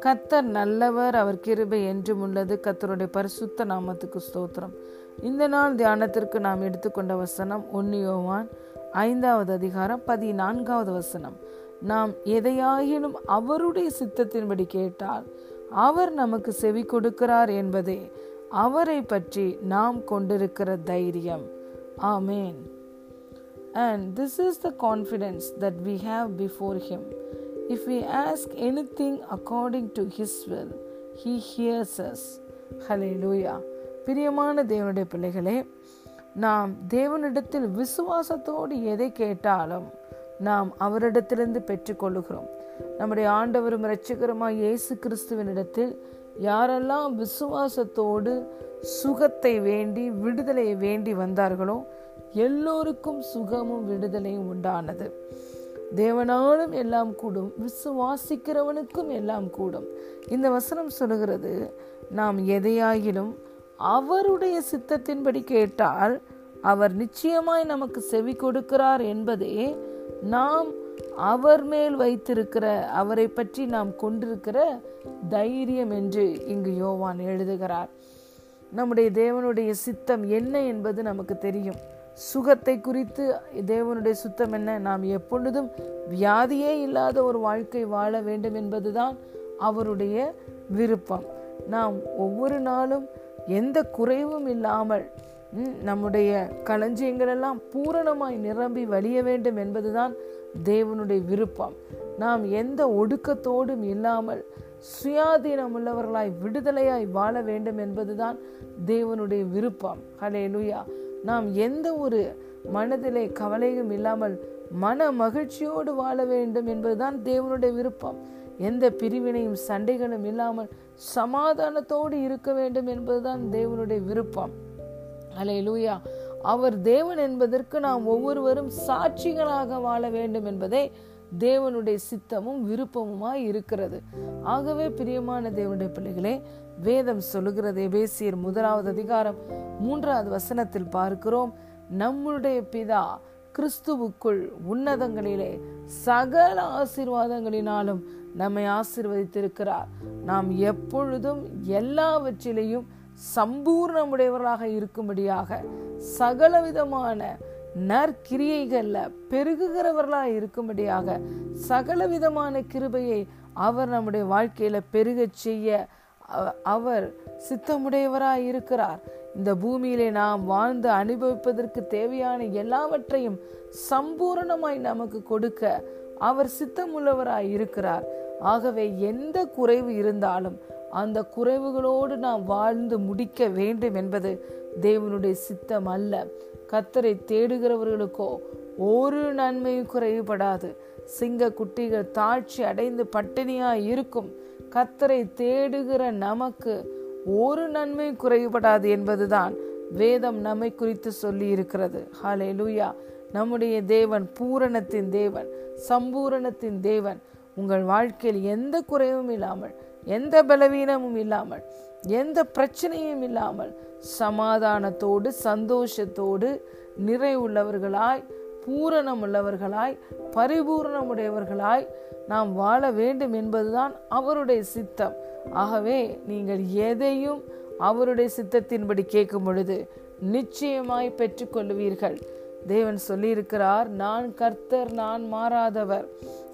கத்தர் நல்லவர் அவர் கிருபை என்றும் உள்ளது. கத்தருடைய பரிசுத்த நாமத்துக்கு ஸ்தோத்திரம். இந்த நாள் தியானத்திற்கு நாம் எடுத்துக்கொண்ட வசனம் ஒன்னியோவான் ஐந்தாவது அதிகாரம் பதினான்காவது வசனம். நாம் எதையாயினும் அவருடைய சித்தத்தின்படி கேட்டால் அவர் நமக்கு செவி கொடுக்கிறார் என்பதே அவரை பற்றி நாம் கொண்டிருக்கிற தைரியம். Amen. And this is the confidence that we have before him if we ask anything according to to his He hears hears us லூயா பிரியமான தேவனுடைய பிள்ளைகளே நாம் தேவனிடத்தில் விசுவாசத்தோடு எதை கேட்டாலும் நாம் அவரிடத்திலிருந்து பெற்றுக்கொள்ளுகிறோம். நம்முடைய ஆண்டவரும் இரட்சகருமாய் இயேசு கிறிஸ்துவனிடத்தில் யாரெல்லாம் விசுவாசத்தோடு சுகத்தை வேண்டி விடுதலையை வேண்டி வந்தார்களோ எல்லோருக்கும் சுகமும் விடுதலையும் உண்டானது. தேவனாலும் எல்லாம் கூடும் விசுவாசிக்கிறவனுக்கும் எல்லாம் கூடும். இந்த வசனம் சொல்லுகிறது நாம் எதையாயிலும் அவருடைய சித்தத்தின்படி கேட்டால் அவர் நிச்சயமாய் நமக்கு செவி கொடுக்கிறார் என்பதே நாம் அவர் மேல் வைத்திருக்கிற அவரை பற்றி நாம் கொண்டிருக்கிற தைரியம் என்று இங்கு யோவான் எழுதுகிறார். நம்முடைய தேவனுடைய சித்தம் என்ன என்பது நமக்கு தெரியும். சுகத்தை குறித்து தேவனுடைய சுத்தம் என்ன? நாம் எப்பொழுதும் வியாதியே இல்லாத ஒரு வாழ்க்கை வாழ வேண்டும் என்பதுதான் அவருடைய விருப்பம். நாம் ஒவ்வொரு நாளும் எந்த குறைவும் இல்லாமல் நம்முடைய களஞ்சியங்கள் எல்லாம் பூரணமாய் நிரம்பி வழிய வேண்டும் என்பதுதான் தேவனுடைய விருப்பம். நாம் எந்த ஒடுக்கத்தோடும் இல்லாமல் சுயாதீனம் உள்ளவர்களாய் விடுதலையாய் வாழ வேண்டும் என்பதுதான் தேவனுடைய விருப்பம். ஹலே லுயா நாம் எந்த ஒரு மனதிலே கவலையும் இல்லாமல் மன மகிழ்ச்சியோடு வாழ வேண்டும் என்பதுதான் தேவனுடைய விருப்பம். எந்த பிரிவினையும் சண்டைகளும் இல்லாமல் சமாதானத்தோடு இருக்க வேண்டும் என்பதுதான் தேவனுடைய விருப்பம். அலை லூயா அவர் தேவன் என்பதற்கு நாம் ஒவ்வொருவரும் சாட்சிகளாக வாழ வேண்டும் என்பதை தேவனுடைய சித்தமும் விருப்பமுமாய் இருக்கிறது. ஆகவே பிரியமான தேவனுடைய பிள்ளைகளே வேதம் சொல்லுகிறது எபேசியர் முதலாவது அதிகாரம் மூன்றாவது வசனத்தில் பார்க்கிறோம். நம்முடைய பிதா கிறிஸ்துவுக்குள் உன்னதங்களிலே சகல ஆசீர்வாதங்களினாலும் நம்மை ஆசிர்வதித்திருக்கிறார். நாம் எப்பொழுதும் எல்லாவற்றிலையும் சம்பூர்ணமுடையவர்களாக இருக்கும்படியாக சகலவிதமான நற்கிரியைகள்ல பெருகுகிறவர்களா இருக்கும்படியாக சகல விதமான கிருபையை அவர் நம்முடைய வாழ்க்கையில பெருக செய்ய அவர் சித்தமுடையவராய் இருக்கிறார் இந்த பூமியிலே நாம் வாழ்ந்து அனுபவிப்பதற்கு தேவையான எல்லாவற்றையும் சம்பூரணமாய் நமக்கு கொடுக்க அவர் சித்தமுள்ளவராய் இருக்கிறார் ஆகவே எந்த குறைவு இருந்தாலும் அந்த குறைவுகளோடு நாம் வாழ்ந்து முடிக்க வேண்டும் என்பது தேவனுடைய சித்தம் அல்ல. கத்தரை தேடுகிறவர்களுக்கோ ஒரு நன்மையும் குறைவுபடாது. சிங்க குட்டிகள் தாழ்ச்சி அடைந்து பட்டினியாய் இருக்கும். கத்தரை தேடுகிற நமக்கு ஒரு நன்மை குறைவுபடாது என்பதுதான் வேதம் நம்மை குறித்து சொல்லி இருக்கிறது ஹாலே லூயா நம்முடைய தேவன் பூரணத்தின் தேவன் சம்பூரணத்தின் தேவன். உங்கள் வாழ்க்கையில் எந்த குறைவும் இல்லாமல் எந்த பலவீனமும் இல்லாமல் எந்த பிரச்சனையும் இல்லாமல் சமாதானத்தோடு சந்தோஷத்தோடு நிறைவுள்ளவர்களாய் பூரணம் உள்ளவர்களாய் பரிபூர்ணமுடையவர்களாய் நாம் வாழ வேண்டும் என்பதுதான் அவருடைய சித்தம். ஆகவே நீங்கள் எதையும் அவருடைய சித்தத்தின்படி கேட்கும் பொழுது நிச்சயமாய் பெற்றுக்கொள்வீர்கள் தேவன் சொல்லியிருக்கிறார் நான் கர்த்தர் நான் மாறாதவர்.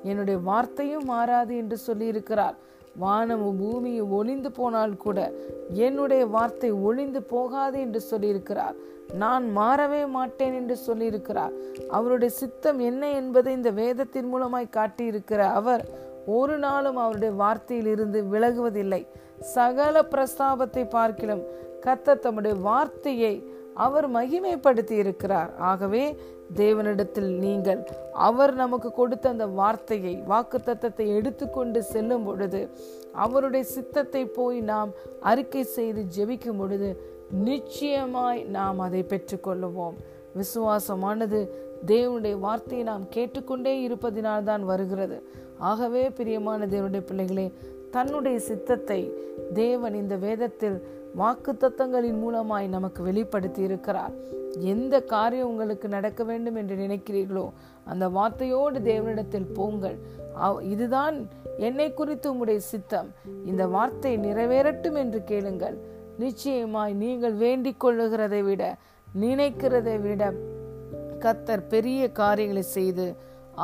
என்னுடைய வார்த்தையும் மாறாது என்று சொல்லியிருக்கிறார். வானமும் பூமியும் ஒளிந்து போனால் கூட என்னுடைய வார்த்தை ஒளிந்து போகாது என்று சொல்லியிருக்கிறார். நான் மாறவே மாட்டேன் என்று சொல்லியிருக்கிறார். அவருடைய சித்தம் என்ன என்பதை இந்த வேதத்தின் மூலமாய் காட்டியிருக்கிற அவர் ஒரு நாளும் அவருடைய வார்த்தையில் இருந்து விலகுவதில்லை. சகல பிரஸ்தாபத்தை பார்க்கிலும் கத்த தம்முடைய வார்த்தையை அவர் மகிமைப்படுத்தி இருக்கிறார் ஆகவே தேவனிடத்தில் நீங்கள் அவர் நமக்கு கொடுத்த அந்த வார்த்தையை வாக்கு தத்தத்தை எடுத்துக்கொண்டு செல்லும் பொழுது அவருடைய சித்தத்தை போய் நாம் அறிக்கை செய்து ஜெபிக்கும் பொழுது நிச்சயமாய் நாம் அதை பெற்றுக்கொள்ளுவோம். விசுவாசமானது தேவனுடைய வார்த்தையை நாம் கேட்டுக்கொண்டே இருப்பதினால் தான் வருகிறது. ஆகவே பிரியமான தேவனுடைய பிள்ளைகளே தன்னுடைய சித்தத்தை தேவன் இந்த வேதத்தில் வாக்கு தத்தங்களின் மூலமாய் நமக்கு வெளிப்படுத்தி இருக்கிறார் எந்த காரியம் உங்களுக்கு நடக்க வேண்டும் என்று நினைக்கிறீர்களோ அந்த வார்த்தையோடு தேவனிடத்தில் போங்கள். இதுதான் என்னை குறித்து உங்களுடைய சித்தம். இந்த வார்த்தை நிறைவேறட்டும் என்று கேளுங்கள். நிச்சயமாய் நீங்கள் வேண்டிக் கொள்ளுகிறதை விட நினைக்கிறதை விட கத்தர் பெரிய காரியங்களை செய்து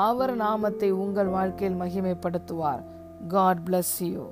அவர் நாமத்தை உங்கள் வாழ்க்கையில் மகிமைப்படுத்துவார். God bless you